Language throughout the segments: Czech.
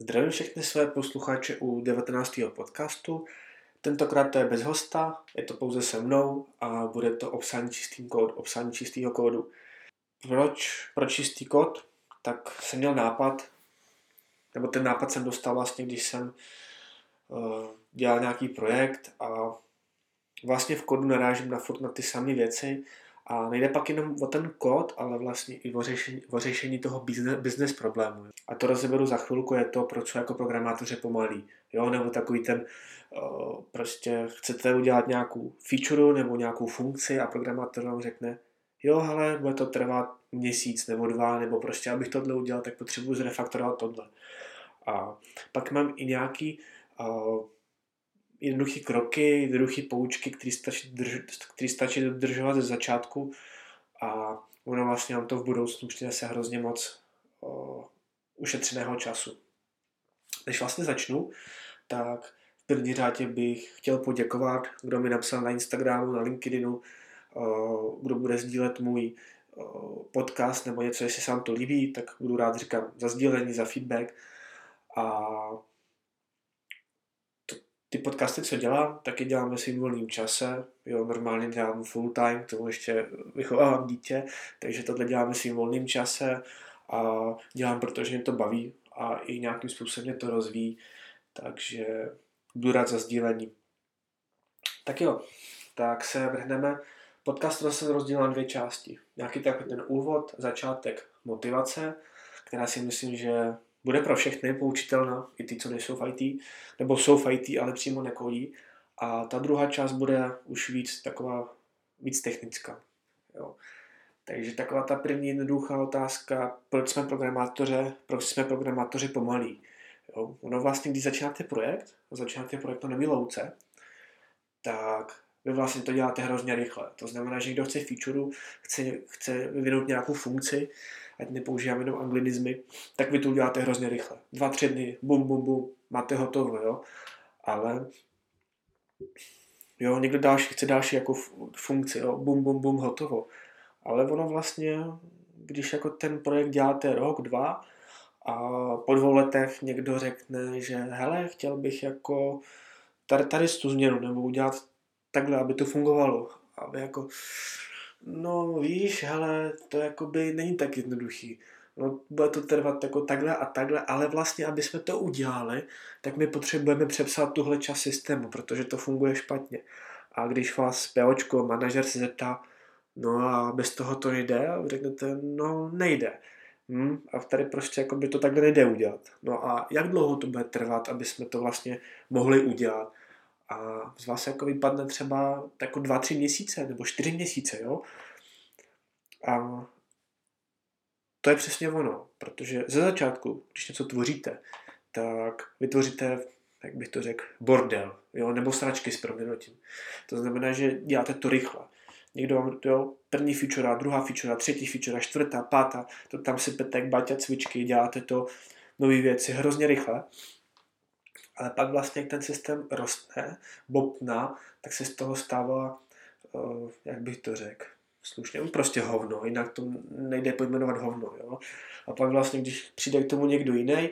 Zdravím všechny své posluchače u 19. podcastu. Tentokrát to je bez hosta, je to pouze se mnou a bude to obsání, čistý kód, obsání čistého kódu. Proč, proč čistý kód? Tak jsem měl nápad, nebo ten nápad jsem dostal vlastně, když jsem uh, dělal nějaký projekt a vlastně v kodu narážím na furt na ty samé věci a nejde pak jenom o ten kód, ale vlastně i o řešení, o řešení toho business, business problému. A to rozeberu za chvilku, je to, proč jako programátoři pomalí. Jo, nebo takový ten, uh, prostě chcete udělat nějakou feature nebo nějakou funkci a programátor vám řekne, jo, ale bude to trvat měsíc nebo dva, nebo prostě abych tohle udělal, tak potřebuji zrefaktorovat tohle. A pak mám i nějaký uh, jednoduché kroky, jednoduché poučky, které stačí, drž, stačí dodržovat ze začátku a ono vlastně nám to v budoucnu přinese hrozně moc uh, ušetřeného času. Než vlastně začnu, tak v první řadě bych chtěl poděkovat, kdo mi napsal na Instagramu, na LinkedInu, uh, kdo bude sdílet můj uh, podcast nebo něco, jestli se vám to líbí, tak budu rád říkám za sdílení, za feedback a ty podcasty, co dělám, taky dělám ve svým volným čase. Jo, normálně dělám full time, k tomu ještě vychovávám dítě, takže tohle dělám ve svým volným čase a dělám, protože mě to baví a i nějakým způsobem mě to rozvíjí, takže budu rád za sdílení. Tak jo, tak se vrhneme. Podcast jsem rozdělil na dvě části. Nějaký takový ten úvod, začátek, motivace, která si myslím, že bude pro všechny poučitelná, i ty, co nejsou v IT, nebo jsou v IT, ale přímo nekodí. A ta druhá část bude už víc taková, víc technická. Jo. Takže taková ta první jednoduchá otázka, proč jsme programátoře, proč jsme programátoři pomalí. Jo. Ono vlastně, když začínáte projekt, začínáte projekt na nový louce, tak vy vlastně to děláte hrozně rychle. To znamená, že kdo chce feature, chce, chce vyvinout nějakou funkci, ať nepoužívám jenom anglinizmy, tak vy to uděláte hrozně rychle. Dva, tři dny, bum, bum, bum, máte hotovo, jo. Ale jo, někdo další chce další jako funkci, jo, bum, bum, bum, hotovo. Ale ono vlastně, když jako ten projekt děláte rok, dva a po dvou letech někdo řekne, že hele, chtěl bych jako tady, tady tu změnu nebo udělat takhle, aby to fungovalo. Aby jako no víš, hele, to jakoby není tak jednoduchý. No, bude to trvat jako takhle a takhle, ale vlastně, aby jsme to udělali, tak my potřebujeme přepsat tuhle čas systému, protože to funguje špatně. A když vás POčko, manažer se zeptá, no a bez toho to nejde, a řeknete, no nejde. Hmm, a tady prostě jako by to takhle nejde udělat. No a jak dlouho to bude trvat, aby jsme to vlastně mohli udělat? A z vás jako vypadne třeba jako dva, tři měsíce nebo čtyři měsíce, jo. A to je přesně ono, protože ze začátku, když něco tvoříte, tak vytvoříte, jak bych to řekl, bordel, jo, nebo sračky s proměnutím. To znamená, že děláte to rychle. Někdo vám, jo, první feature, druhá feature, třetí feature, čtvrtá, pátá, to tam si pete jak baťa cvičky, děláte to nové věci hrozně rychle ale pak vlastně, jak ten systém roste, bobtná, tak se z toho stává, uh, jak bych to řekl, slušně, prostě hovno, jinak to nejde pojmenovat hovno, jo. A pak vlastně, když přijde k tomu někdo jiný,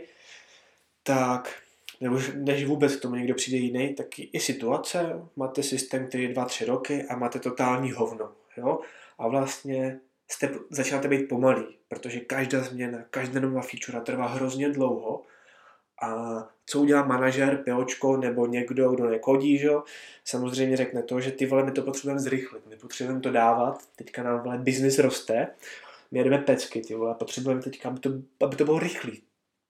tak, nebo než vůbec k tomu někdo přijde jiný, tak i situace, máte systém, který je 2-3 roky a máte totální hovno, jo. A vlastně jste, začínáte být pomalý, protože každá změna, každá nová feature trvá hrozně dlouho a co udělá manažer, POčko nebo někdo, kdo nekodí, že? samozřejmě řekne to, že ty vole, my to potřebujeme zrychlit, my potřebujeme to dávat, teďka nám vole, biznis roste, my jedeme pecky, ty vole, potřebujeme teďka, aby to, aby to bylo rychlý.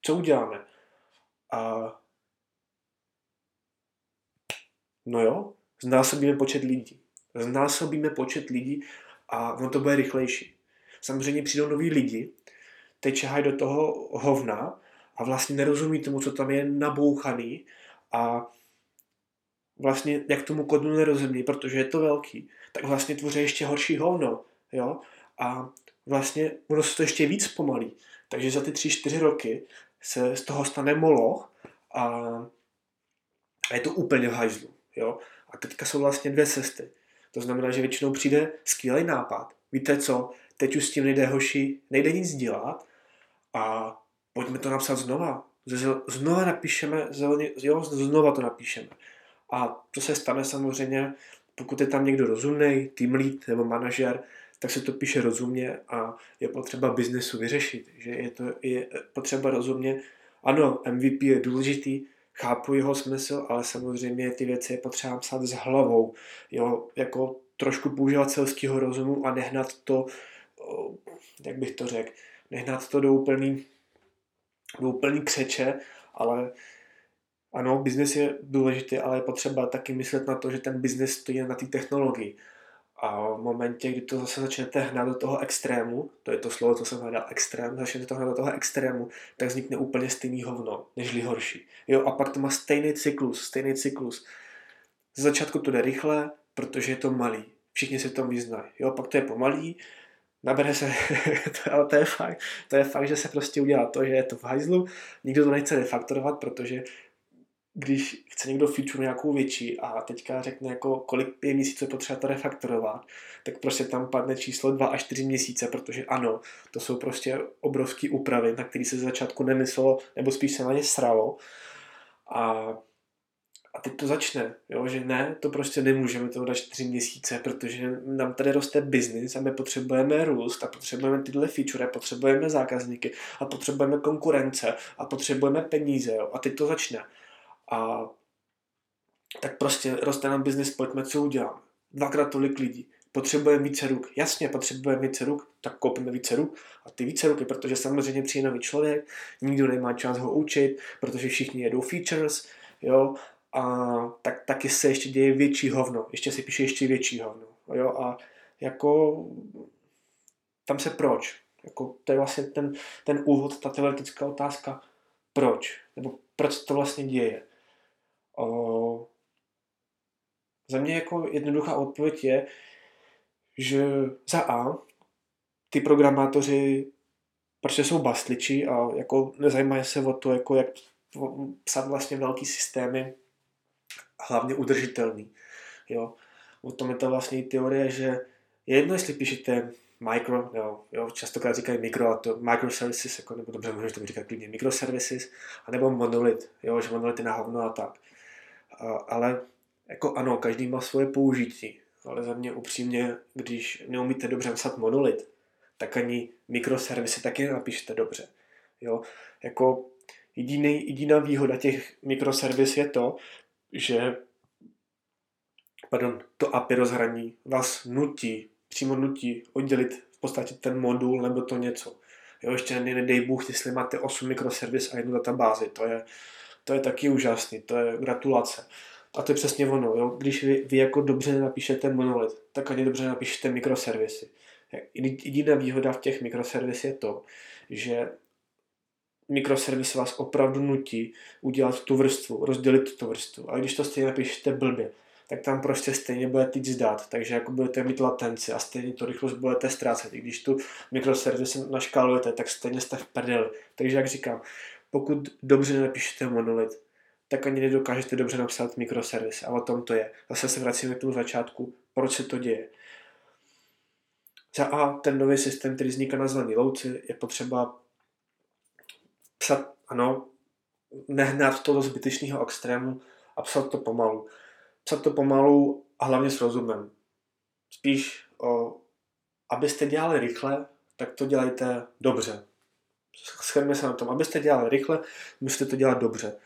Co uděláme? A no jo, znásobíme počet lidí. Znásobíme počet lidí a ono to bude rychlejší. Samozřejmě přijdou noví lidi, teď čahají do toho hovna a vlastně nerozumí tomu, co tam je nabouchaný a vlastně jak tomu kodu nerozumí, protože je to velký, tak vlastně tvoří ještě horší hovno, jo, a vlastně ono se to ještě víc pomalí, takže za ty tři, čtyři roky se z toho stane moloch a, a je to úplně v hajzlu, jo, a teďka jsou vlastně dvě cesty. To znamená, že většinou přijde skvělý nápad. Víte co, teď už s tím nejde hoši, nejde nic dělat a pojďme to napsat znova. znova napíšeme, zeleně, jo, znova to napíšeme. A to se stane samozřejmě, pokud je tam někdo rozumný, team lead nebo manažer, tak se to píše rozumně a je potřeba biznesu vyřešit. Že je, to, je potřeba rozumně, ano, MVP je důležitý, chápu jeho smysl, ale samozřejmě ty věci je potřeba psát s hlavou. Jo, jako trošku používat selského rozumu a nehnat to, jak bych to řekl, nehnat to do úplný, do úplný křeče, ale ano, biznis je důležitý, ale je potřeba taky myslet na to, že ten biznis stojí na té technologii. A v momentě, kdy to zase začnete hnát do toho extrému, to je to slovo, co jsem hledal, extrém, začnete to hnát do toho extrému, tak vznikne úplně stejný hovno, nežli horší. Jo, a pak to má stejný cyklus, stejný cyklus. Z začátku to jde rychle, protože je to malý. Všichni si to vyznají. Jo, pak to je pomalý, nabere se, ale to je fakt, to je fakt, že se prostě udělá to, že je to v hajzlu, nikdo to nechce refaktorovat, protože když chce někdo feature nějakou větší a teďka řekne, jako kolik je měsíců potřeba to refaktorovat, tak prostě tam padne číslo 2 až 4 měsíce, protože ano, to jsou prostě obrovské úpravy, na které se z začátku nemyslelo, nebo spíš se na ně sralo. A, a teď to začne, jo, že ne, to prostě nemůžeme to dát 4 měsíce, protože nám tady roste biznis a my potřebujeme růst a potřebujeme tyhle feature, potřebujeme zákazníky a potřebujeme konkurence a potřebujeme peníze, jo, a teď to začne. A tak prostě roste nám biznis, pojďme, co uděláme. Dvakrát tolik lidí. Potřebujeme více ruk. Jasně, potřebujeme více ruk, tak koupíme více ruk a ty více ruky, protože samozřejmě přijde nový člověk, nikdo nemá čas ho učit, protože všichni jedou features, jo, a tak taky se ještě děje větší hovno, ještě se píše ještě větší hovno, jo, a jako tam se proč, jako to je vlastně ten, ten úvod, ta teoretická otázka, proč, nebo proč to vlastně děje. O, za mě jako jednoduchá odpověď je, že za A ty programátoři prostě jsou bastliči a jako nezajímají se o to, jako jak psat vlastně velký systémy, hlavně udržitelný. Jo. O tom je to vlastně teorie, že je jedno, jestli píšete micro, jo, jo, častokrát říkají mikro, a to microservices, jako, nebo dobře, můžeš to říkat klidně microservices, anebo monolit, jo, že monolit je na hovno a tak. A, ale jako ano, každý má svoje použití, ale za mě upřímně, když neumíte dobře napsat monolit, tak ani mikroservisy taky nenapíšete dobře. Jo? Jako jediný, jediná výhoda těch mikroservis je to, že pardon, to API rozhraní vás nutí, přímo nutí oddělit v podstatě ten modul nebo to něco. Jo, ještě nedej Bůh, jestli máte 8 mikroservis a jednu databázi, to je, to je taky úžasný, to je gratulace. A to je přesně ono, jo? když vy, vy jako dobře napíšete monolit, tak ani dobře napíšete mikroservisy. Jediná výhoda v těch mikroservis je to, že mikroservis vás opravdu nutí udělat tu vrstvu, rozdělit tu vrstvu. A když to stejně napíšete blbě, tak tam prostě stejně budete jít zdát, takže jako budete mít latenci a stejně to rychlost budete ztrácet. I když tu mikroservis naškálujete, tak stejně jste v prdeli. Takže jak říkám, pokud dobře napíšete monolit, tak ani nedokážete dobře napsat mikroservis. A o tom to je. Zase se vracíme k tomu začátku, proč se to děje. Za A, ten nový systém, který vzniká na zelený louci, je potřeba psat, ano, nehnat to do zbytečného extrému a psat to pomalu. Psat to pomalu a hlavně s rozumem. Spíš, o, abyste dělali rychle, tak to dělejte dobře. Shrňme se na tom. Abyste dělali rychle, musíte to dělat dobře.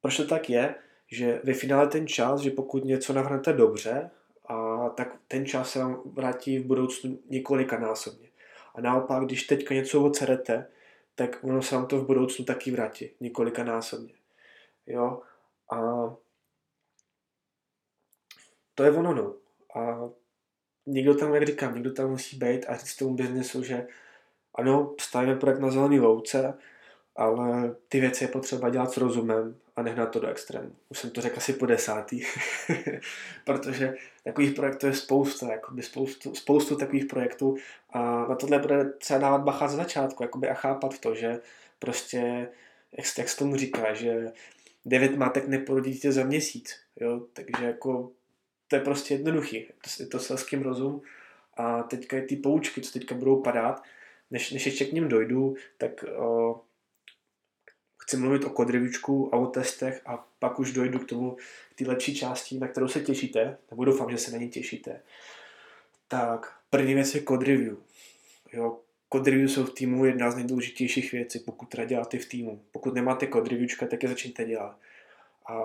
Proč to tak je? Že ve finále ten čas, že pokud něco navrhnete dobře, a tak ten čas se vám vrátí v budoucnu několika násobně. A naopak, když teďka něco ocerete, tak ono se vám to v budoucnu taky vrátí několika násobně. Jo? A to je ono, no. A někdo tam, jak říkám, někdo tam musí být a říct tomu biznesu, že ano, stavíme projekt na zelený louce, ale ty věci je potřeba dělat s rozumem a nehnat to do extrému. Už jsem to řekl asi po desátý, protože takových projektů je spousta, jakoby spoustu, spoustu takových projektů a na tohle bude třeba dávat bacha z začátku jakoby a chápat to, že prostě, jak, jak se tomu říká, že devět mátek neporodí dítě za měsíc, jo? takže jako to je prostě jednoduchý, je to selským rozum a teďka ty poučky, co teďka budou padat, než, než ještě k ním dojdu, tak o, chci mluvit o code reviewčku a o testech a pak už dojdu k tomu, k té lepší části, na kterou se těšíte, nebo doufám, že se na ní těšíte. Tak, první věc je code review. Jo, code review jsou v týmu jedna z nejdůležitějších věcí, pokud teda děláte v týmu. Pokud nemáte code reviewčka, tak je začněte dělat. A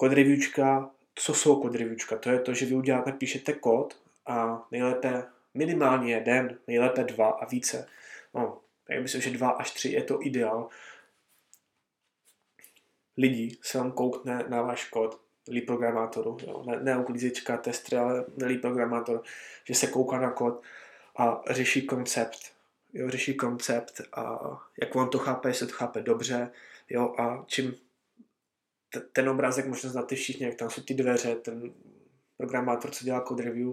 code reviewčka, co jsou code reviewčka? To je to, že vy uděláte, píšete kód a nejlépe minimálně jeden, nejlépe dva a více. No, tak myslím, že dva až tři je to ideál. Lidí se vám koukne na váš kód, milý programátoru, jo, ne, ne uklízečka, testry, ale milý programátor, že se kouká na kód a řeší koncept. Jo, řeší koncept a jak on to chápe, jestli to chápe dobře, jo, a čím t- ten obrázek možná znáte všichni, jak tam jsou ty dveře, ten programátor, co dělá code review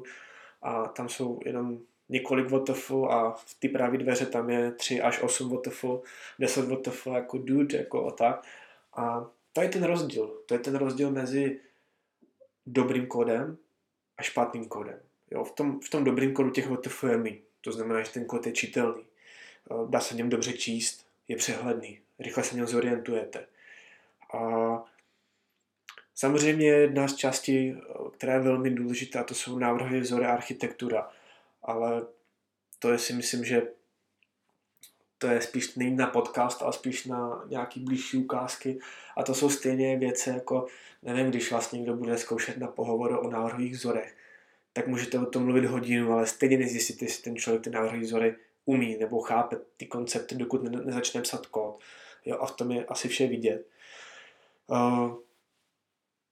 a tam jsou jenom několik WTF a v ty právě dveře tam je 3 až 8 WTF, 10 WTF jako dude, jako a tak. A to je ten rozdíl. To je ten rozdíl mezi dobrým kódem a špatným kódem. Jo, v, tom, v tom dobrým kódu těch WTF je mi. To znamená, že ten kód je čitelný. Eh, dá se něm dobře číst, je přehledný, rychle se něm zorientujete. A samozřejmě jedna z částí, eh, která je velmi důležitá, to jsou návrhy, vzory architektura. Ale to je si myslím, že to je spíš není na podcast, ale spíš na nějaký blížší ukázky. A to jsou stejně věci jako, nevím, když vás někdo bude zkoušet na pohovoru o návrhových vzorech, tak můžete o tom mluvit hodinu, ale stejně nezjistíte, jestli ten člověk ty návrhové vzory umí nebo chápe ty koncepty, dokud ne, nezačne psat kód. Jo, a v tom je asi vše vidět. Uh,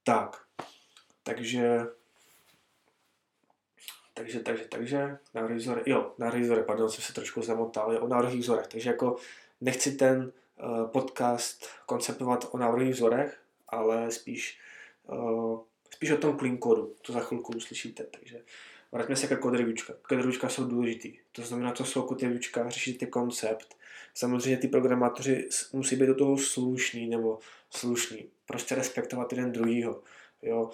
tak, takže takže, takže, takže, návrhy vzory, jo, návrhy vzory, pardon, jsem se trošku zamotal, jo, o návrhových vzorech, takže jako nechci ten uh, podcast konceptovat o návrhových vzorech, ale spíš, uh, spíš o tom clean kodu, to za chvilku uslyšíte, takže vraťme se ke. Code reviewčka jsou důležitý, to znamená, co jsou code reviewčka, řešíte koncept, samozřejmě ty programátoři musí být do toho slušní nebo slušní, prostě respektovat jeden druhýho, jo,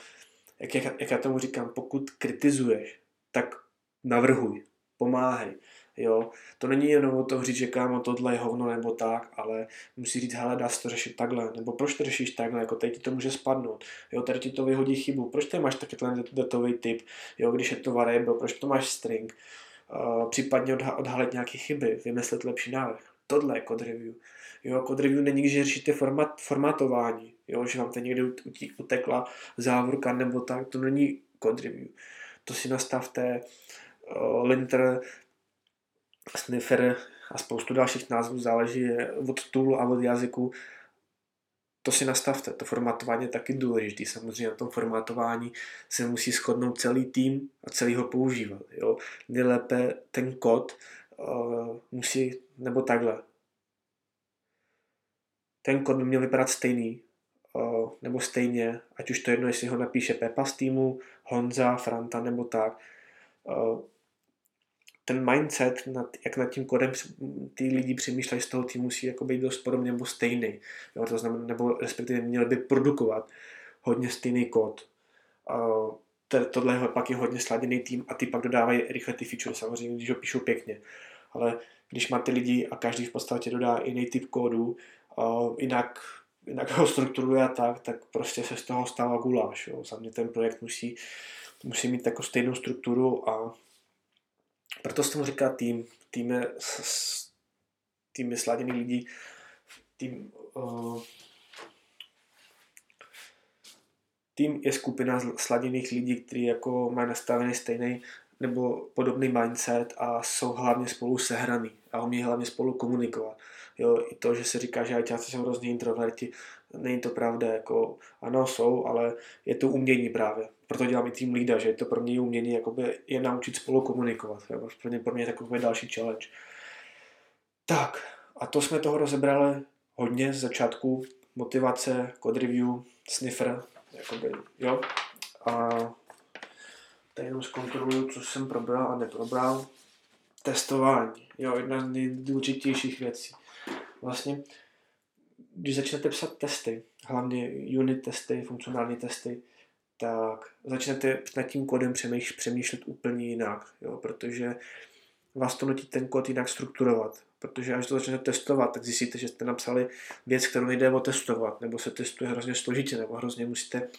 jak, jak, jak já tomu říkám, pokud kritizuješ, tak navrhuj, pomáhej. Jo, to není jenom o tom říct, že kámo, tohle je hovno nebo tak, ale musí říct, hele, dá se to řešit takhle, nebo proč to řešíš takhle, jako tady ti to může spadnout, jo, tady ti to vyhodí chybu, proč ty máš takový datový typ, jo, když je to variable, proč to máš string, uh, případně odha- odhalit nějaké chyby, vymyslet lepší návrh. Tohle je code review. Jo, code review není, že řešíte format, formatování, jo, že vám to někde utekla závorka nebo tak, to není code review to si nastavte, uh, linter, sniffer a spoustu dalších názvů záleží od toolu a od jazyku. To si nastavte, to formatování je taky důležité. Samozřejmě na tom formatování se musí shodnout celý tým a celý ho používat. Jo? Nejlépe ten kód uh, musí, nebo takhle. Ten kód by měl vypadat stejný, nebo stejně, ať už to jedno, jestli ho napíše Pepa z týmu, Honza, Franta nebo tak. Ten mindset, jak nad tím kodem ty lidi přemýšlejí z toho týmu, musí jako být dost podobný nebo stejný. Jo, to znamená, nebo respektive měli by produkovat hodně stejný kód. Tohle pak je hodně sladěný tým a ty pak dodávají rychle ty feature, samozřejmě, když ho píšou pěkně. Ale když máte lidi a každý v podstatě dodá jiný typ kódu, jinak jinak ho strukturuje a tak, tak prostě se z toho stává guláš. Jo. Za mě ten projekt musí, musí mít jako stejnou strukturu a proto se tomu říká tým. Tým je, tým je sladěný lidí, tým, uh, tým je skupina sladěných lidí, kteří jako mají nastavený stejný nebo podobný mindset a jsou hlavně spolu sehraný a umí hlavně spolu komunikovat. Jo, i to, že se říká, že ajťáci jsou hrozně introverti, není to pravda, jako ano, jsou, ale je to umění právě. Proto dělám i tým lída, že je to pro mě umění jakoby je naučit spolu komunikovat. Jo. Pro mě, pro mě je takový další challenge. Tak, a to jsme toho rozebrali hodně z začátku. Motivace, code review, sniffer, jakoby, jo. A tady jenom zkontroluju, co jsem probral a neprobral. Testování, jo, jedna z nejdůležitějších věcí. Vlastně, když začnete psat testy, hlavně unit testy, funkcionální testy, tak začnete nad tím kodem přemýšlet úplně jinak, jo, protože vás to nutí ten kód jinak strukturovat. protože až to začnete testovat, tak zjistíte, že jste napsali věc, kterou nejde otestovat, nebo se testuje hrozně složitě, nebo hrozně musíte,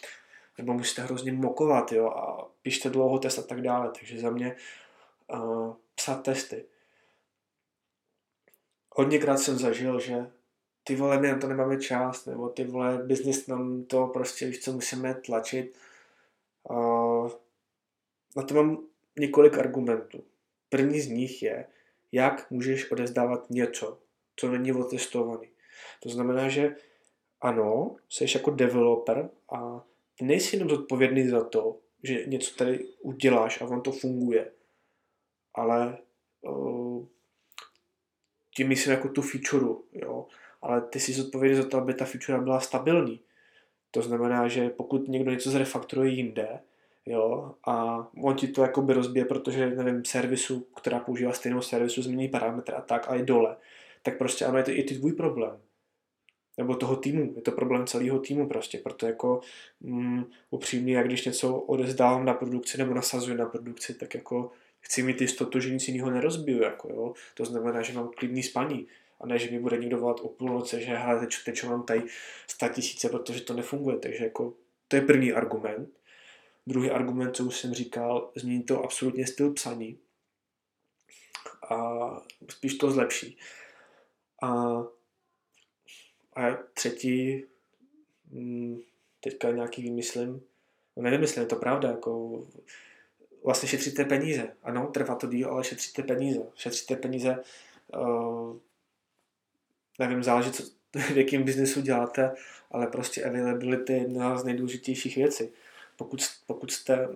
nebo musíte hrozně mokovat, jo, a píšte dlouho test a tak dále. Takže za mě uh, psát testy. Hodněkrát jsem zažil, že ty vole, my na to nemáme čas, nebo ty vole, biznis nám to prostě, víš co, musíme tlačit. Uh, na to mám několik argumentů. První z nich je, jak můžeš odezdávat něco, co není otestovaný. To znamená, že ano, jsi jako developer a ty nejsi jenom zodpovědný za to, že něco tady uděláš a on to funguje, ale uh, tím myslím jako tu feature, jo, ale ty jsi zodpovědný za to, aby ta feature byla stabilní. To znamená, že pokud někdo něco zrefakturuje jinde, jo, a on ti to jakoby rozbije, protože, nevím, servisu, která používá stejnou servisu, změní parametry a tak, a je dole, tak prostě ano, je to i ty tvůj problém. Nebo toho týmu, je to problém celého týmu prostě, proto jako mm, upřímně, jak když něco odezdávám na produkci nebo nasazuji na produkci, tak jako chci mít jistotu, že nic jiného nerozbiju, jako jo. To znamená, že mám klidný spaní, a ne, že mi bude někdo volat o půlnoci, že hele, teď, teď mám tady 100 tisíce, protože to nefunguje, takže jako to je první argument. Druhý argument, co už jsem říkal, změní to absolutně styl psaní a spíš to zlepší. A, a třetí, hm, teďka nějaký vymyslím, no nevymyslím, je to pravda, jako vlastně šetříte peníze. Ano, trvá to díl, ale šetříte peníze. Šetříte peníze, uh, nevím, záleží, co, v jakém biznesu děláte, ale prostě availability je jedna z nejdůležitějších věcí. Pokud, pokud, jste,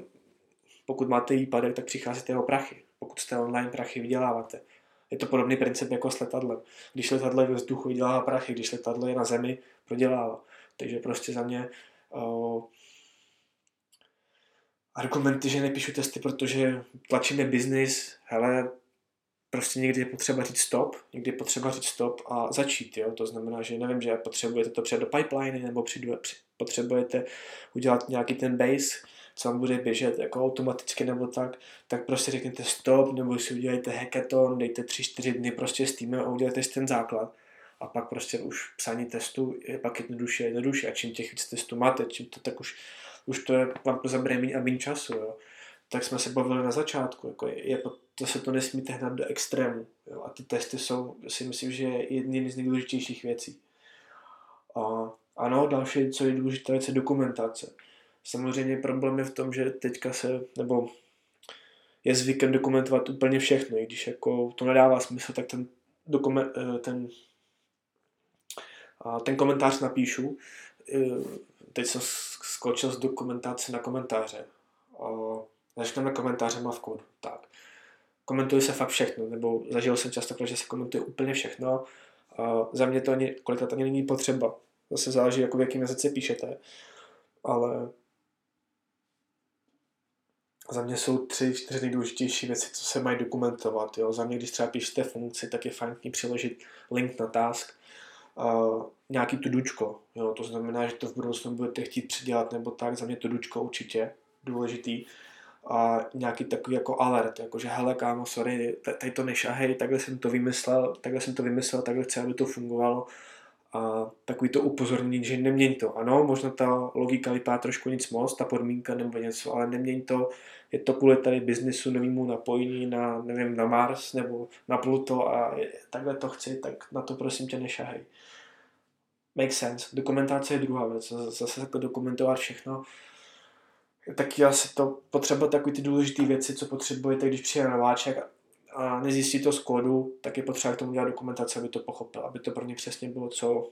pokud máte výpadek, tak přicházíte o prachy. Pokud jste online, prachy vyděláváte. Je to podobný princip jako s letadlem. Když letadlo je ve vzduchu, vydělává prachy, když letadlo je na zemi, prodělává. Takže prostě za mě uh, argumenty, že nepíšu testy, protože tlačíme biznis, hele, prostě někdy je potřeba říct stop, někdy je potřeba říct stop a začít, jo? to znamená, že nevím, že potřebujete to přidat do pipeliny, nebo přijdu, potřebujete udělat nějaký ten base, co vám bude běžet jako automaticky nebo tak, tak prostě řekněte stop, nebo si udělejte hackathon, dejte 3-4 dny prostě s týmem a udělejte si ten základ. A pak prostě už psání testu je pak jednoduše, jednoduše. A čím těch víc testů máte, čím to tak už, už to je, vám to zabere méně a méně času. Jo tak jsme se bavili na začátku. Jako je, je, to se to nesmíte hnat do extrému. Jo? A ty testy jsou, si myslím, že je z nejdůležitějších věcí. A ano, další, co je důležité, je dokumentace. Samozřejmě problém je v tom, že teďka se, nebo je zvykem dokumentovat úplně všechno, i když jako to nedává smysl, tak ten, dokument, eh, ten, ten komentář napíšu. Eh, teď jsem skočil z dokumentace na komentáře začneme komentářema v kódu. Tak. Komentuje se fakt všechno, nebo zažil jsem často, že se komentuje úplně všechno. Za mě to ani, kolikrát ani není potřeba. Zase záleží, jako v jakém jazyce píšete. Ale za mě jsou tři, čtyři nejdůležitější věci, co se mají dokumentovat. Jo. Za mě, když třeba píšete funkci, tak je fajn k ní přiložit link na task, uh, nějaký tudučko. Jo. To znamená, že to v budoucnu budete chtít přidělat nebo tak. Za mě tudučko určitě důležitý a nějaký takový jako alert, jako že hele kámo, sorry, tady to nešahej, takhle jsem to vymyslel, takhle jsem to vymyslel, takhle chci, aby to fungovalo a takový to upozornění, že neměň to. Ano, možná ta logika vypadá trošku nic moc, ta podmínka nebo něco, ale neměň to, je to kvůli tady biznisu, novýmu napojení na, nevím, na Mars nebo na Pluto a takhle to chci, tak na to prosím tě nešahej. Make sense. Dokumentace je druhá věc, zase jako dokumentovat všechno, taky asi to potřeba takový ty důležité věci, co potřebujete, když přijde nováček a nezjistí to z kódu, tak je potřeba k tomu dělat dokumentaci, aby to pochopil, aby to pro ně přesně bylo co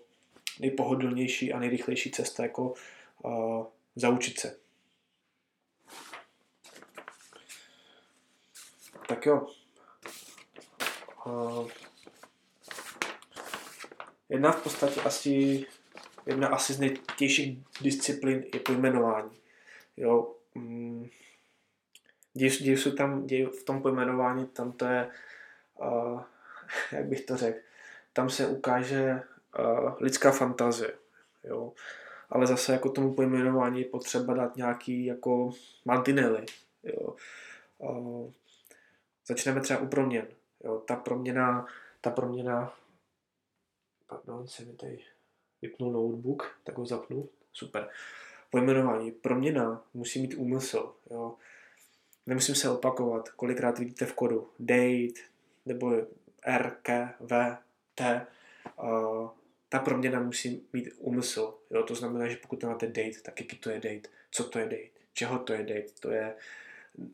nejpohodlnější a nejrychlejší cesta jako uh, zaučit se. Tak jo. Uh, jedna v podstatě asi, jedna asi z nejtěžších disciplín je pojmenování. Jo, mm, děj, jsou tam, děj v tom pojmenování, tam to je, uh, jak bych to řekl, tam se ukáže uh, lidská fantazie, jo. Ale zase jako tomu pojmenování je potřeba dát nějaký jako mantinely, jo. Uh, začneme třeba u proměn. Jo. Ta proměna ta proměna, pardon, se mi tady vypnul notebook, tak ho zapnu, super. Pojmenování, proměna musí mít úmysl, jo. Nemusím se opakovat, kolikrát vidíte v kodu date, nebo R, K, V, T, uh, ta proměna musí mít úmysl. Jo? To znamená, že pokud máte date, tak jaký to je date? Co to je date? Čeho to je date? To je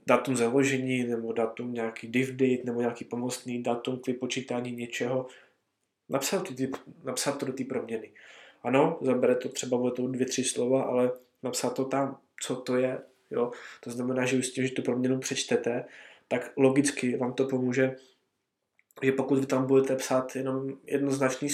datum založení, nebo datum nějaký div date, nebo nějaký pomocný datum k vypočítání něčeho. Napsat, ty, napsat to do té proměny. Ano, zabere to třeba, bude to dvě, tři slova, ale napsat to tam, co to je. Jo? To znamená, že už s tím, že tu proměnu přečtete, tak logicky vám to pomůže že pokud vy tam budete psát jenom jednoznačný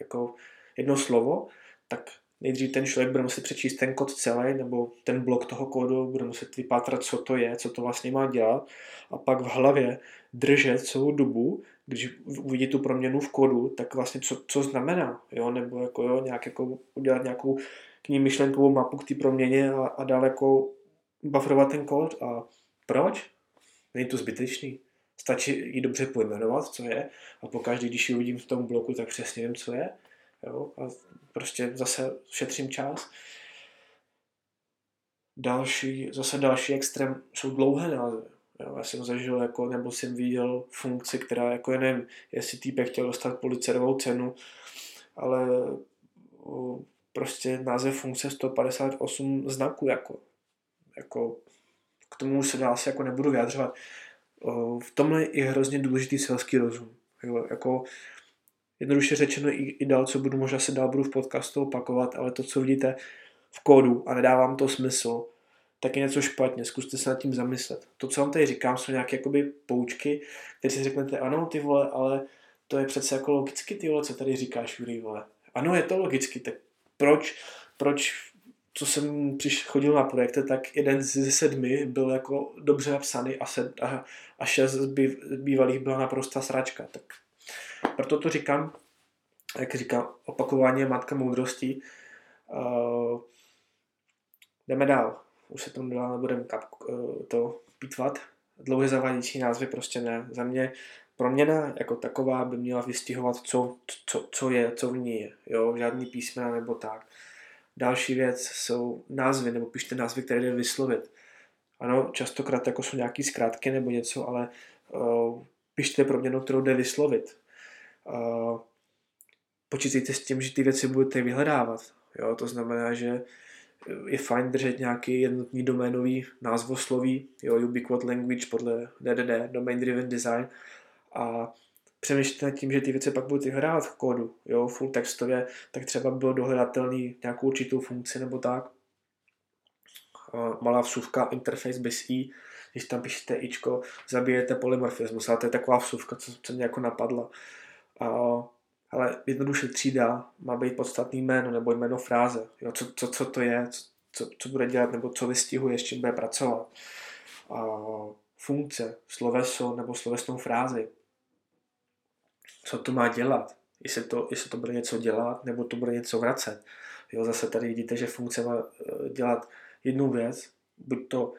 jako jedno slovo, tak nejdřív ten člověk bude muset přečíst ten kód celý, nebo ten blok toho kódu, bude muset vypátrat, co to je, co to vlastně má dělat, a pak v hlavě držet celou dobu, když uvidí tu proměnu v kódu, tak vlastně co, co znamená, jo, nebo jako jo, nějak jako udělat nějakou k ní myšlenkovou mapu k té proměně a, a dál jako bufferovat ten kód a proč? Není to zbytečný. Stačí ji dobře pojmenovat, co je, a pokaždé, když ji uvidím v tom bloku, tak přesně vím, co je. Jo? A prostě zase šetřím čas. Další, zase další extrém jsou dlouhé názvy. Jo, já jsem zažil, jako, nebo jsem viděl funkci, která, jako nevím, jestli týpek chtěl dostat policerovou cenu, ale prostě název funkce 158 znaků, jako, jako k tomu se dál se jako nebudu vyjadřovat v tomhle je hrozně důležitý selský rozum. Jo, jako jednoduše řečeno i, i dál, co budu, možná se dál budu v podcastu opakovat, ale to, co vidíte v kódu a nedávám to smysl, tak je něco špatně, zkuste se nad tím zamyslet. To, co vám tady říkám, jsou nějaké jakoby poučky, které si řeknete, ano, ty vole, ale to je přece jako logicky, ty vole, co tady říkáš, Juri, vole. Ano, je to logicky, tak proč, proč co jsem přiš, chodil na projekty, tak jeden z sedmi byl jako dobře napsaný a, sed, a, a šest z bývalých byla naprosta sračka. Tak proto to říkám, jak říkám, opakování matka moudrosti. Uh, jdeme dál. Už se tomu dál nebudeme kap, uh, to pítvat. Dlouhé zavádějící názvy prostě ne. Za mě proměna jako taková by měla vystihovat, co, co, co je, co v ní je. Jo? Žádný písmena nebo tak. Další věc jsou názvy, nebo pište názvy, které jde vyslovit. Ano, častokrát jako jsou nějaký zkrátky nebo něco, ale uh, pište proměnu, kterou jde vyslovit. Uh, počítejte s tím, že ty věci budete vyhledávat. Jo? To znamená, že je fajn držet nějaký jednotný doménový názvosloví, jo, ubiquit language podle DDD, Domain Driven Design, a přemýšlíte nad tím, že ty věci pak budete hrát v kódu, jo, full textově, tak třeba bylo dohledatelný nějakou určitou funkci nebo tak. Malá vsuvka interface bez i, když tam píšete ičko, zabijete polymorfismus, ale to je taková vsuvka, co, co mě jako napadla. Ale jednoduše třída má být podstatný jméno nebo jméno fráze, jo, co, co, co to je, co, co bude dělat nebo co vystihuje, s čím bude pracovat. A, funkce, sloveso nebo slovesnou frázi, co to má dělat. Jestli to, jestli to bude něco dělat, nebo to bude něco vracet. Jo, zase tady vidíte, že funkce má eh, dělat jednu věc, buď to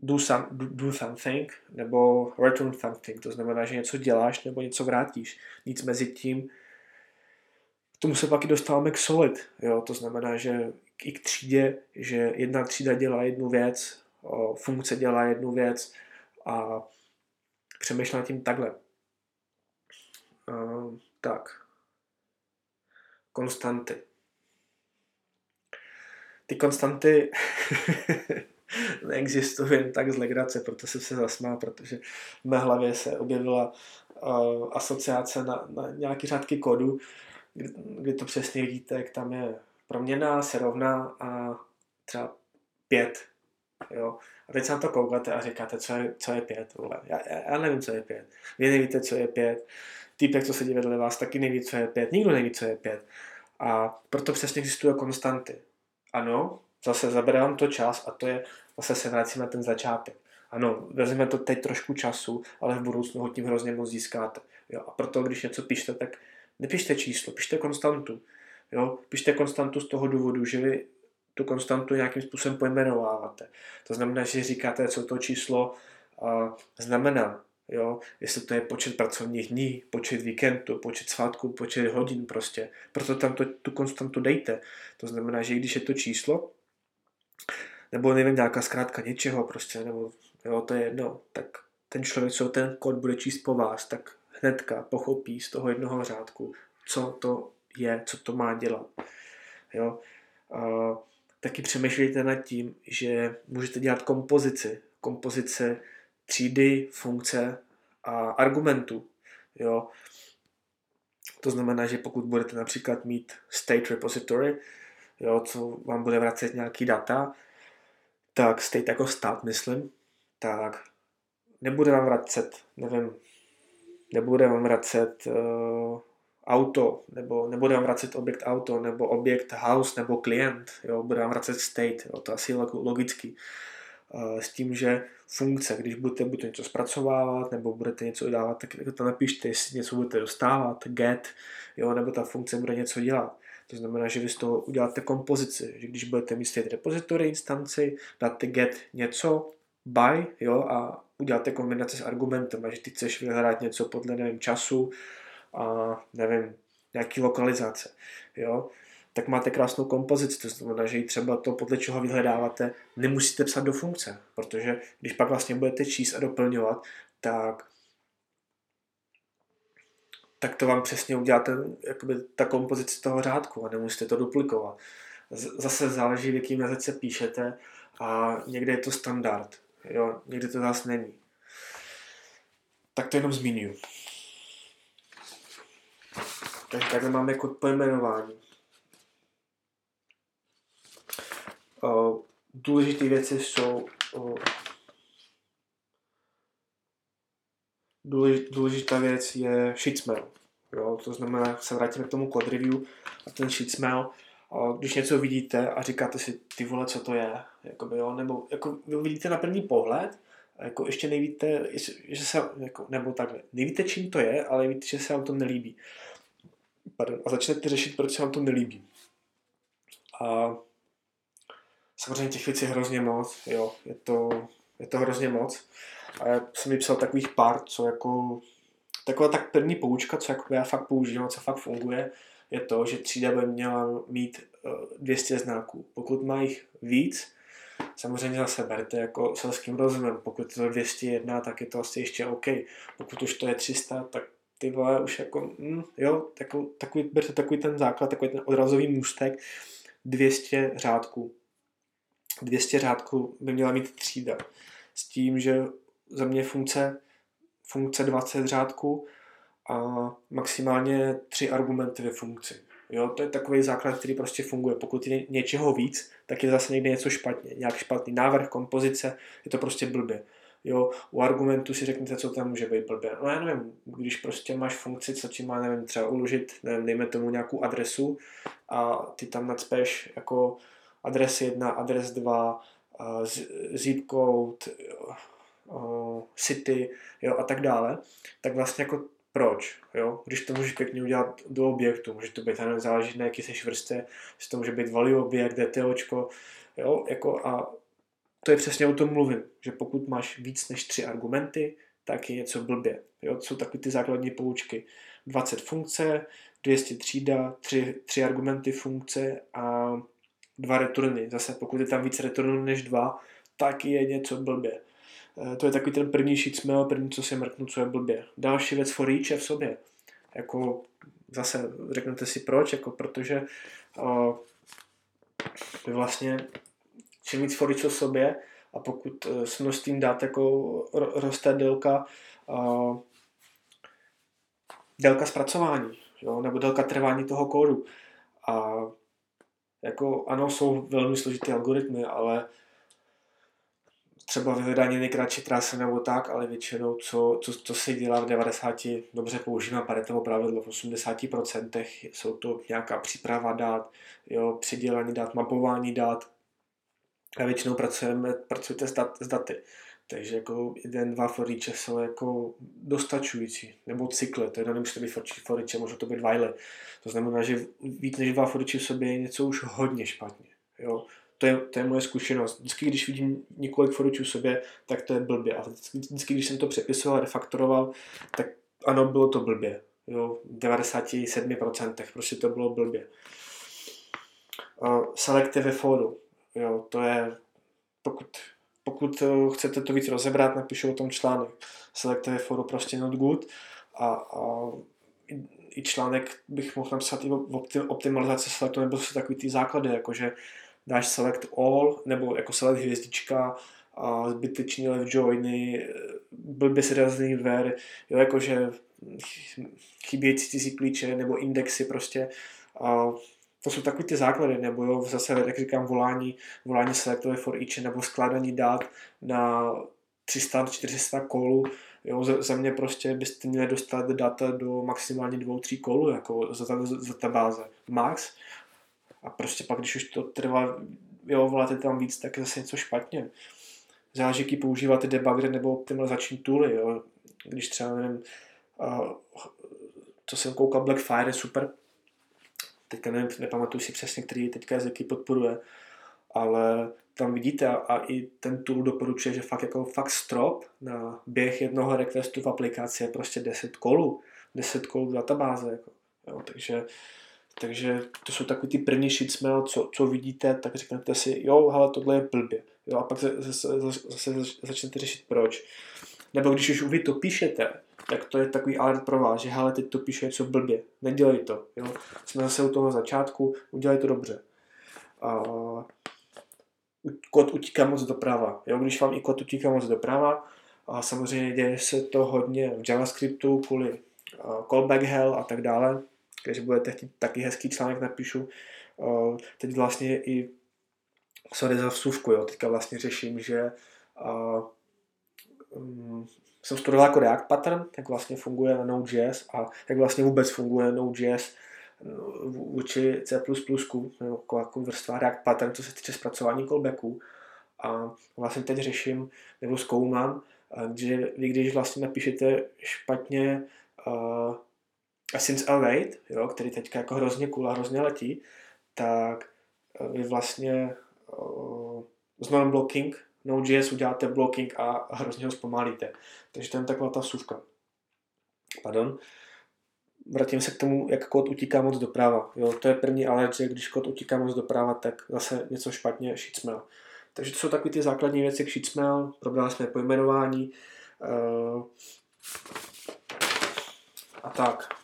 do, some, do, something, nebo return something, to znamená, že něco děláš, nebo něco vrátíš. Nic mezi tím, k tomu se pak i dostáváme k solid, jo, to znamená, že i k třídě, že jedna třída dělá jednu věc, funkce dělá jednu věc a přemýšlím nad tím takhle. Uh, tak. Konstanty. Ty konstanty neexistují jen tak z legrace, proto jsem se zasmál, protože v mé hlavě se objevila uh, asociace na, na nějaký řádky kodu, kdy, kdy to přesně vidíte, jak tam je proměna, se rovná a třeba pět. Jo. A teď se na to koukáte a říkáte, co je, co je pět. Já, já, já nevím, co je pět. Vy nevíte, co je pět týpek, co sedí vedle vás, taky neví, co je pět. Nikdo neví, co je pět. A proto přesně existují konstanty. Ano, zase zabere vám to čas a to je, zase se vracíme na ten začátek. Ano, vezmeme to teď trošku času, ale v budoucnu ho tím hrozně moc získáte. Jo, a proto, když něco píšte, tak nepište číslo, pište konstantu. Jo, pište konstantu z toho důvodu, že vy tu konstantu nějakým způsobem pojmenováváte. To znamená, že říkáte, co to číslo uh, znamená Jo, jestli to je počet pracovních dní, počet víkendů, počet svátků, počet hodin prostě. Proto tam to, tu konstantu dejte. To znamená, že když je to číslo, nebo nevím, nějaká zkrátka něčeho prostě, nebo jo, to je jedno, tak ten člověk, co ten kód bude číst po vás, tak hnedka pochopí z toho jednoho řádku, co to je, co to má dělat. Jo? A taky přemýšlejte nad tím, že můžete dělat kompozici. Kompozice třídy, funkce a argumentu. Jo? To znamená, že pokud budete například mít state repository, jo, co vám bude vracet nějaký data, tak state jako stát, myslím, tak nebude vám vracet, nevím, nebude vám vracet uh, auto, nebo nebude vám vracet objekt auto, nebo objekt house, nebo klient, jo, bude vám vracet state, jo, to asi logicky. Uh, s tím, že funkce, když budete buď něco zpracovávat, nebo budete něco dávat, tak to napište, jestli něco budete dostávat, get, jo, nebo ta funkce bude něco dělat. To znamená, že vy z toho uděláte kompozici, že když budete mít state repository instanci, dáte get něco, by, jo, a uděláte kombinaci s argumentem, a že ty chceš vyhrát něco podle, nevím, času a nevím, nějaký lokalizace, jo, tak máte krásnou kompozici, to znamená, že i třeba to, podle čeho vyhledáváte, nemusíte psat do funkce, protože když pak vlastně budete číst a doplňovat, tak tak to vám přesně udělá ten, jakoby, ta kompozice toho řádku a nemusíte to duplikovat. Zase záleží, v jakým jazyce píšete a někde je to standard, jo, někde to zase není. Tak to jenom zmiňuji. Takže takhle máme jako pojmenování. Důležité věci jsou důležitá věc je sheet smell. Jo, to znamená, se vrátíme k tomu code review a ten sheet smell, když něco vidíte a říkáte si, ty vole, co to je, jakoby, jo, nebo jako vy vidíte na první pohled, jako ještě nevíte, že se, jako, nebo takhle, nevíte, čím to je, ale víte, že se vám to nelíbí. Pardon, a začnete řešit, proč se vám to nelíbí. A samozřejmě těch věcí je hrozně moc, jo, je to, je to hrozně moc. A já jsem vypsal takových pár, co jako, taková tak první poučka, co jako já fakt používám, co fakt funguje, je to, že třída by měla mít 200 eh, znaků. Pokud má jich víc, samozřejmě zase berte jako selským rozumem. Pokud je to 201, tak je to asi ještě OK. Pokud už to je 300, tak ty vole už jako, mm, jo, takový, takový, berte takový ten základ, takový ten odrazový můstek, 200 řádků. 200 řádků by měla mít třída. S tím, že za mě funkce, funkce 20 řádků a maximálně tři argumenty ve funkci. Jo, to je takový základ, který prostě funguje. Pokud je něčeho víc, tak je zase někde něco špatně. Nějak špatný návrh, kompozice, je to prostě blbě. Jo, u argumentu si řeknete, co tam může být blbě. No já nevím, když prostě máš funkci, co ti má, nevím, třeba uložit, nevím, dejme tomu nějakou adresu a ty tam nadspeš jako adres 1, adres 2, zip code, city jo, a tak dále, tak vlastně jako proč, jo? Když to můžeš pěkně udělat do objektu, může to být, nevím, záleží na jaký seš vrstě, že to může být value objekt, DTOčko, jo, jako a to je přesně o tom mluvím, že pokud máš víc než tři argumenty, tak je něco blbě. Jo? Jsou takové ty základní poučky. 20 funkce, 200 třída, 3, 3 argumenty funkce a dva returny. Zase pokud je tam víc returnů než dva, tak je něco blbě. Eh, to je takový ten první sheet smell, první, co si mrknu, co je blbě. Další věc for each je v sobě. Jako zase řeknete si proč, jako protože uh, vy vlastně čím víc for o sobě a pokud uh, s množstvím dát jako roste délka uh, délka zpracování, jo, nebo délka trvání toho kódu. A jako ano, jsou velmi složité algoritmy, ale třeba vyhledání nejkratší trasy nebo tak, ale většinou, co, co, co se dělá v 90, dobře používám Paretovo pravidlo, v 80% jsou to nějaká příprava dát, jo, přidělání dát, mapování dát a většinou pracujeme, pracujete s, dat, s daty. Takže jako jeden, dva foriče jsou jako dostačující, nebo cykle, to je nemusí být foriče, může to být while. To znamená, že víc než dva foriče v sobě je něco už hodně špatně. Jo? to je, to je moje zkušenost. Vždycky, když vidím několik foručů sobě, tak to je blbě. A vždycky, vždycky, když jsem to přepisoval, refaktoroval, tak ano, bylo to blbě. Jo, v 97% prostě to bylo blbě. Uh, selektivy fóru. Jo, to je, pokud, pokud chcete to víc rozebrat, napíšu o tom článek. Selektivy fóru prostě not good a, a i článek bych mohl napsat i o optimalizaci selectu, nebo jsou takový ty základy, jakože dáš select all, nebo jako select hvězdička, a zbytečný left joiny, blbě se ver, jo, jakože chybějící cizí klíče nebo indexy prostě. A to jsou takový ty základy, nebo jo, zase, jak říkám, volání, volání selectové for each, nebo skládání dát na 300-400 kolů, Jo, za, mě prostě byste měli dostat data do maximálně dvou, tří kolů, jako za, za, za ta báze. Max. A prostě pak, když už to trvá, jo, voláte tam víc, tak je zase něco špatně. Záleží, jaký používáte debugger nebo optimalizační tooly, jo. Když třeba, nevím, uh, co jsem koukal, Blackfire je super. Teďka nevím, nepamatuju si přesně, který teďka jazyky podporuje, ale tam vidíte a, i ten tool doporučuje, že fakt jako fakt strop na běh jednoho requestu v aplikaci je prostě 10 kolů, 10 kolů v databáze, jako, jo, takže, takže to jsou takový ty první shitsmail, co, co vidíte, tak řeknete si, jo, hele, tohle je blbě, jo, a pak zase, zase, zase začnete řešit proč. Nebo když už vy to píšete, tak to je takový alert pro vás, že hele, teď to píše něco blbě, nedělej to, jo. Jsme zase u toho začátku, udělej to dobře. A kód utíká moc doprava. Jo? Když vám i kód utíká moc doprava, a samozřejmě děje se to hodně v JavaScriptu kvůli callback hell a tak dále, když budete chtít taky hezký článek napíšu. Teď vlastně i sorry za vsuvku, jo, teďka vlastně řeším, že um, jsem studoval jako React pattern, jak vlastně funguje na Node.js a jak vlastně vůbec funguje Node.js vůči C++, nebo jako vrstva React pattern, co se týče zpracování callbacků. A vlastně teď řeším, nebo zkoumám, že vy když vlastně napíšete špatně uh, since await, jo, který teďka jako hrozně cool a hrozně letí, tak vy vlastně uh, s non-blocking Node.js uděláte blocking a hrozně ho zpomalíte. Takže to je taková ta suvka. Pardon vrátím se k tomu, jak kód utíká moc doprava. Jo, to je první alergie, když kód utíká moc doprava, tak zase něco špatně, shitsmail. Takže to jsou takové ty základní věci k shitsmail, probrali jsme pojmenování uh, a tak.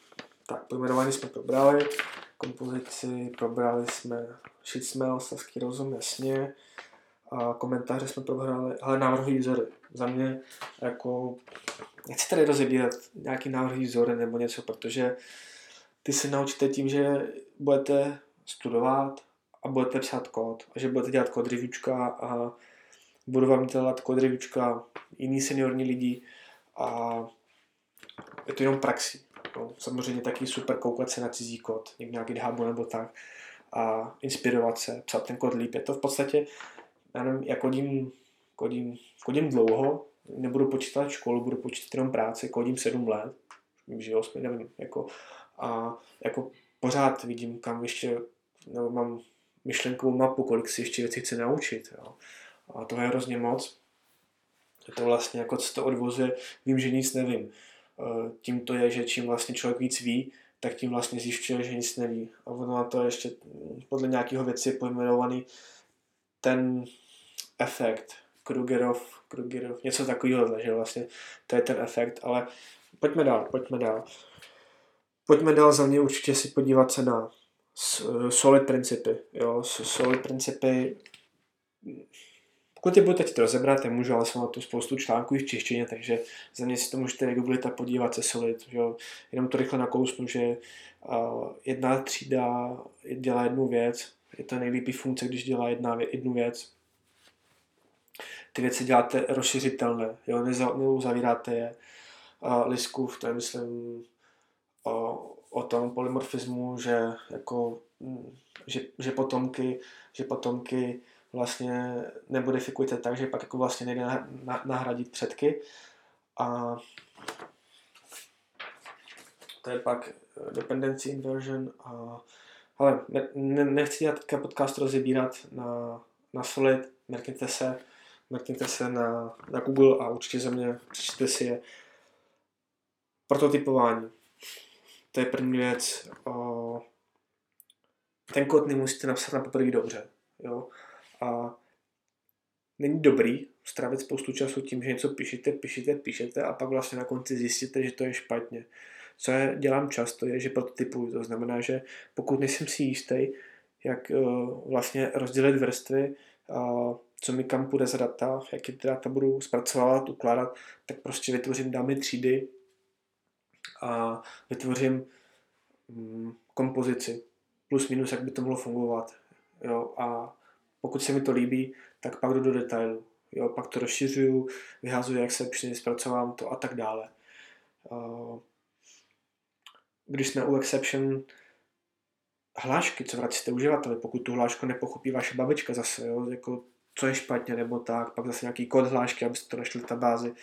Tak, pojmenování jsme probrali, kompozici probrali jsme shitsmail, selský rozum, jasně, a komentáře jsme probrali, ale návrhy vzory. Za mě jako nechci tady rozebírat nějaký návrh vzory nebo něco, protože ty se naučíte tím, že budete studovat a budete psát kód a že budete dělat kód a budu vám dělat kód reviewčka jiný seniorní lidi a je to jenom praxi. No, samozřejmě taky super koukat se na cizí kód, nějaký GitHubu nebo tak a inspirovat se, psát ten kód líp. Je to v podstatě, já nevím, já kodím, kodím, kodím dlouho, nebudu počítat školu, budu počítat jenom práci, kodím sedm let, že osmi, nevím, jako, a jako pořád vidím, kam ještě, nebo mám myšlenkovou mapu, kolik si ještě věcí chci naučit, jo. A to je hrozně moc. Je to vlastně, jako co to odvozuje, vím, že nic nevím. E, tím to je, že čím vlastně člověk víc ví, tak tím vlastně zjišťuje, že nic neví. A ono na to ještě podle nějakého věci je pojmenovaný ten efekt, Krugerov, Krugerov, něco takového, že vlastně to je ten efekt, ale pojďme dál, pojďme dál. Pojďme dál za mě určitě si podívat se na solid principy, jo, solid principy, pokud je budete chtít rozebrat, můžu, ale jsem na to spoustu článků i v češtině, takže za mě si to můžete vygooglit a podívat se solid, jo. jenom to rychle nakousnu, že jedna třída dělá jednu věc, je to nejlepší funkce, když dělá jedna, jednu věc, ty věci děláte rozšiřitelné, jo, neuzavíráte je. A Liskův, to je myslím o, o tom polymorfismu, že jako, mm, že, že potomky, že potomky vlastně nemodifikujete tak, že pak jako vlastně nejde nahradit předky. A to je pak dependency inversion. A, ale ne, ne, nechci dělat podcast rozebírat na nasolit, mrkněte se, mrkněte se na, na Google a určitě ze mě přečtěte si je. Prototypování. To je první věc. Ten kód nemusíte napsat na poprvé dobře. Jo? A není dobrý strávit spoustu času tím, že něco píšete, píšete, píšete a pak vlastně na konci zjistíte, že to je špatně. Co já dělám často, je, že prototypuju. To znamená, že pokud nejsem si jistý, jak uh, vlastně rozdělit vrstvy, uh, co mi kam půjde z data, jak ty data budu zpracovávat, ukládat, tak prostě vytvořím dámy třídy a vytvořím um, kompozici plus minus, jak by to mohlo fungovat. Jo? A pokud se mi to líbí, tak pak jdu do detailu. Jo? Pak to rozšiřuju, vyhazuju exceptiony, zpracovám to a tak dále. Když jsme u exception, hlášky, co vracíte uživateli, pokud tu hlášku nepochopí vaše babička zase, jo? Jako, co je špatně nebo tak, pak zase nějaký kód hlášky, abyste to našli v databázi.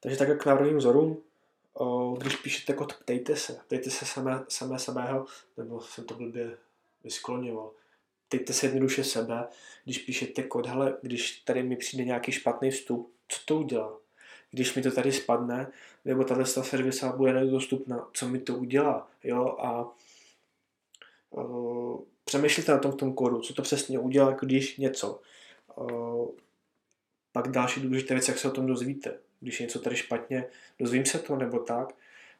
takže tak k návrhovým vzorům, když píšete kód, ptejte se. Ptejte se samé, samé samého, nebo jsem to blbě vyskloňoval. Ptejte se jednoduše sebe, když píšete kód, hele, když tady mi přijde nějaký špatný vstup, co to udělá? Když mi to tady spadne, nebo tahle servisa bude nedostupná, co mi to udělá? Jo? A uh, přemýšlíte na tom v tom kódu, co to přesně udělá, když něco. Pak další důležité věc, jak se o tom dozvíte když je něco tady špatně, dozvím se to nebo tak.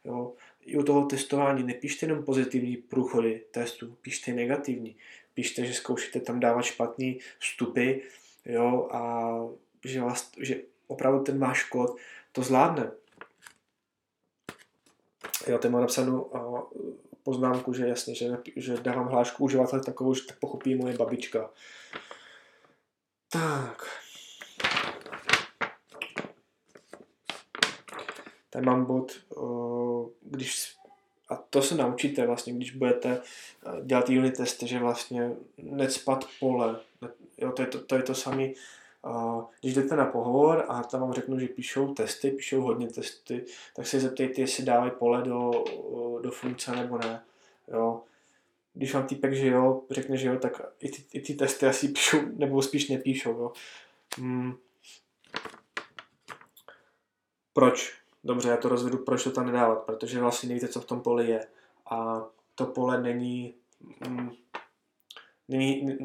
Jo. I u toho testování nepíšte jenom pozitivní průchody testu, píšte negativní. Píšte, že zkoušíte tam dávat špatný vstupy jo, a že, vás, že opravdu ten váš kód to zvládne. Já tam mám napsanou poznámku, že jasně, že, že dávám hlášku uživatele takovou, že tak pochopí moje babička. Tak. Tady mám bod, když a to se naučíte vlastně, když budete eh, dělat unit testy, že vlastně necpat pole. Jo, to, je to, to je to samé. Když jdete na pohovor a tam vám řeknu, že píšou testy, píšou hodně testy, tak se zeptejte, jestli dávají pole do, do funkce nebo ne. Jo. Když vám týpek, že jo, řekne, že jo, tak i ty, i ty testy asi píšou, nebo spíš nepíšou. Jo. Hmm. Proč? dobře, já to rozvedu, proč to tam nedávat, protože vlastně nevíte, co v tom poli je. A to pole není, mm, není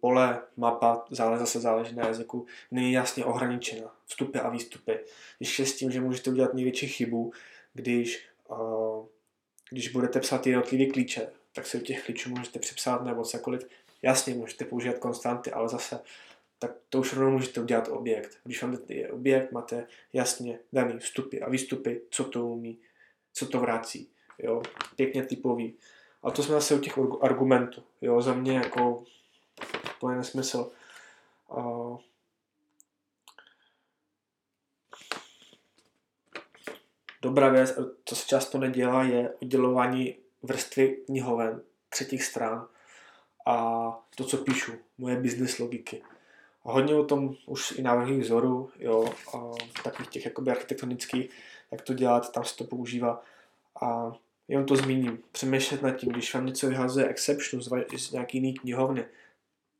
pole, mapa, zále, zase záleží na jazyku, není jasně ohraničena. Vstupy a výstupy. Ještě s tím, že můžete udělat největší chybu, když, když budete psát jednotlivé klíče, tak si u těch klíčů můžete připsat nebo cokoliv. Jasně, můžete používat konstanty, ale zase tak to už rovnou můžete udělat objekt. Když vám je objekt, máte jasně daný vstupy a výstupy, co to umí, co to vrací. Jo? Pěkně typový. A to jsme zase u těch argumentů. Jo? Za mě jako to je nesmysl. Uh, dobrá věc, co se často nedělá, je oddělování vrstvy knihoven třetích stran a to, co píšu, moje business logiky. A hodně o tom už i návrhy vzoru, jo, a takových těch jakoby architektonických, jak to dělat, tam se to používá. A jenom to zmíním, přemýšlet nad tím, když vám něco vyhazuje exception z, z nějaký jiný knihovny,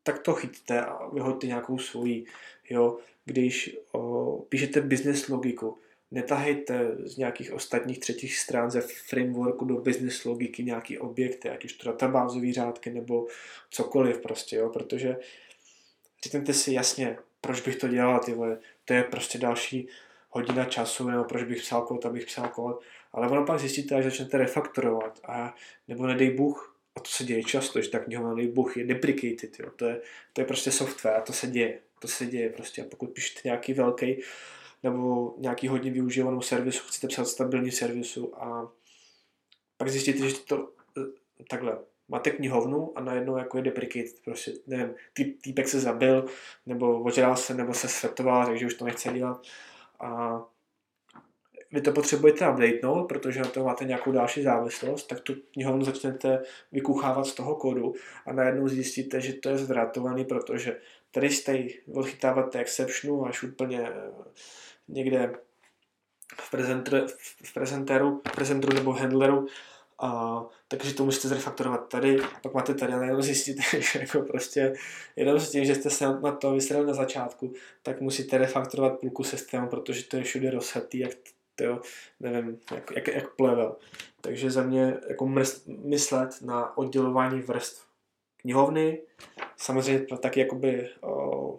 tak to chyťte a vyhoďte nějakou svoji. Jo. Když o, píšete business logiku, netahejte z nějakých ostatních třetích stran ze frameworku do business logiky nějaký objekty, ať už to databázové řádky nebo cokoliv prostě, jo, protože řekněte si jasně, proč bych to dělal, ty vole, to je prostě další hodina času, nebo proč bych psal kód, abych psal kód, ale ono pak zjistíte, až začnete refaktorovat, a nebo nedej Bůh, a to se děje často, že tak knihovna nedej Bůh je deprecated, jo. To, je, to je prostě software a to se děje, to se děje prostě. A pokud píšete nějaký velký nebo nějaký hodně využívanou servisu, chcete psát stabilní servisu a pak zjistíte, že to eh, takhle, máte knihovnu a najednou jako je deprecate, prostě nevím, tý, týpek se zabil, nebo ožral se, nebo se svetoval, takže už to nechce dělat. A vy to potřebujete updatenout, protože na to máte nějakou další závislost, tak tu knihovnu začnete vykuchávat z toho kódu a najednou zjistíte, že to je zvratovaný, protože tady jste odchytáváte exceptionu až úplně eh, někde v, prezenteru, v prezenteru, prezenteru nebo handleru A, takže to musíte zrefaktorovat tady, pak máte tady, ale jenom zjistíte, že jako prostě jenom s tím, že jste se na to vysrali na začátku, tak musíte refaktorovat půlku systému, protože to je všude rozhatý, jak to, nevím, jak, jak, jak plevel. Takže za mě jako mrst, myslet na oddělování vrstv knihovny, samozřejmě taky jakoby,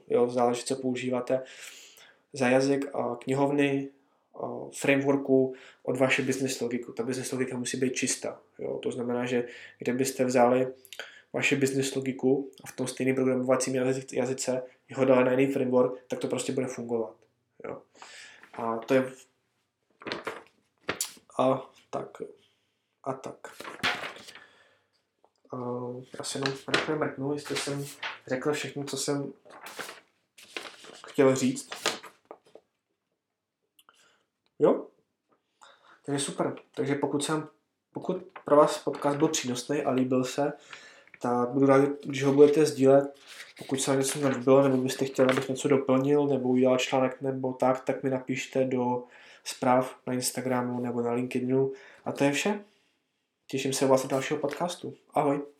jo, záleží, co používáte za jazyk, knihovny, frameworku od vaše business logiku. Ta business logika musí být čistá. Jo? To znamená, že kdybyste vzali vaše business logiku a v tom stejném programovacím jazyce ho dali na jiný framework, tak to prostě bude fungovat. Jo? A to je a tak. A tak. Uh, já si jenom rychle mrknu, jestli jsem řekl všechno, co jsem chtěl říct. Jo? Takže super. Takže pokud jsem, pokud pro vás podcast byl přínosný a líbil se, tak budu rád, když ho budete sdílet. Pokud se něco nelíbilo, nebo byste chtěli, abych něco doplnil, nebo udělal článek, nebo tak, tak mi napište do zpráv na Instagramu nebo na LinkedInu. A to je vše. Těším se u vás dalšího podcastu. Ahoj.